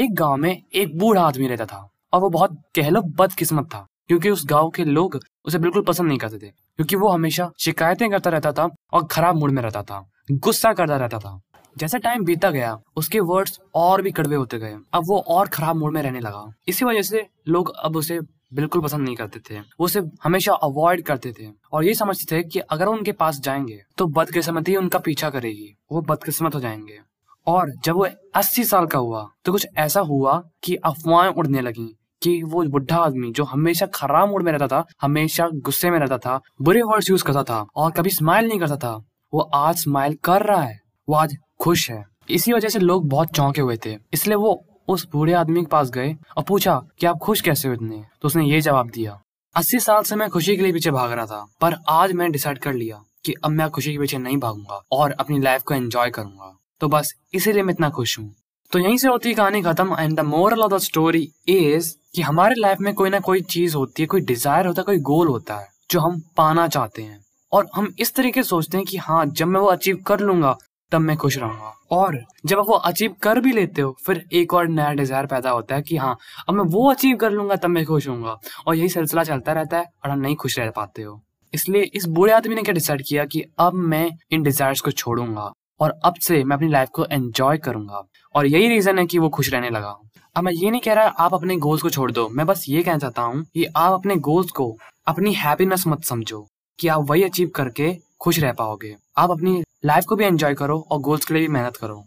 एक गाँव में एक बूढ़ा आदमी रहता था और वो बहुत कह लो बदकिस्मत था, क्योंकि उस गाँव के लोग उसे बिल्कुल पसंद नहीं करते थे, क्योंकि वो हमेशा शिकायतें करता रहता था और खराब मूड में रहता था, गुस्सा करता रहता था। जैसे टाइम बीता गया, उसके वर्ड्स और भी कड़वे होते गए। अब वो और खराब मूड में रहने लगा। इसी वजह से लोग अब उसे बिल्कुल पसंद नहीं करते थे। वो उसे हमेशा अवॉइड करते थे और ये समझते थे कि अगर उनके पास जाएँगे तो बदकिस्मती उनका पीछा करेगी। वो बदकिस्मत हो जाएँगे। और जब वो अस्सी साल का हुआ तो कुछ ऐसा हुआ कि अफवाहें उड़ने लगी कि वो बुढ़ा आदमी जो हमेशा खराब मूड में रहता था, हमेशा गुस्से में रहता था, बुरे वर्ड्स यूज़ करता था और कभी स्माइल नहीं करता था, वो आज स्माइल कर रहा है, वो आज खुश है। इसी वजह से लोग बहुत चौंके हुए थे, इसलिए वो उस बूढ़े आदमी के पास गए और पूछा, कि आप खुश कैसे हो इतने? तो उसने ये जवाब दिया, अस्सी साल से मैं खुशी के लिए पीछे भाग रहा था, पर आज मैंने डिसाइड कर लिया कि अब मैं खुशी के पीछे नहीं भागूँगा और अपनी लाइफ को एंजॉय करूँगा। तो बस इसीलिए मैं इतना खुश हूँ। तो यहीं से होती है कहानी खत्म and the moral of the story is कि हमारे लाइफ में कोई ना कोई चीज़ होती है, कोई डिज़ायर होता है, कोई गोल होता है, जो हम पाना चाहते हैं। और हम इस तरीके सोचते हैं कि हाँ जब मैं वो अचीव कर लूँगा, तब मैं खुश रहूँगा। और जब आप वो अचीव कर भी लेते हो, फिर एक और नया डिज़ायर पैदा होता है कि हाँ अब मैं वो अचीव कर लूँगा, तब मैं खुश हूँ और यही सिलसिला चलता रहता है और हम नहीं खुश रह पाते हो। इसलिए इस बूढ़े आदमी ने क्या डिसाइड किया कि अब मैं इन डिजायर्स को छोड़ूँगा। और अब से मैं अपनी लाइफ को एंजॉय करूँगा। और यही रीजन है कि वो खुश रहने लगा अब मैं ये नहीं कह रहा आप अपने गोल्स को छोड़ दो। मैं बस ये कहना चाहता हूँ कि आप अपने गोल्स को, अपनी हैप्पीनेस मत समझो कि आप वही अचीव करके खुश रह पाओगे। आप अपनी लाइफ को भी एंजॉय करो और गोल्स के लिए भी मेहनत करो.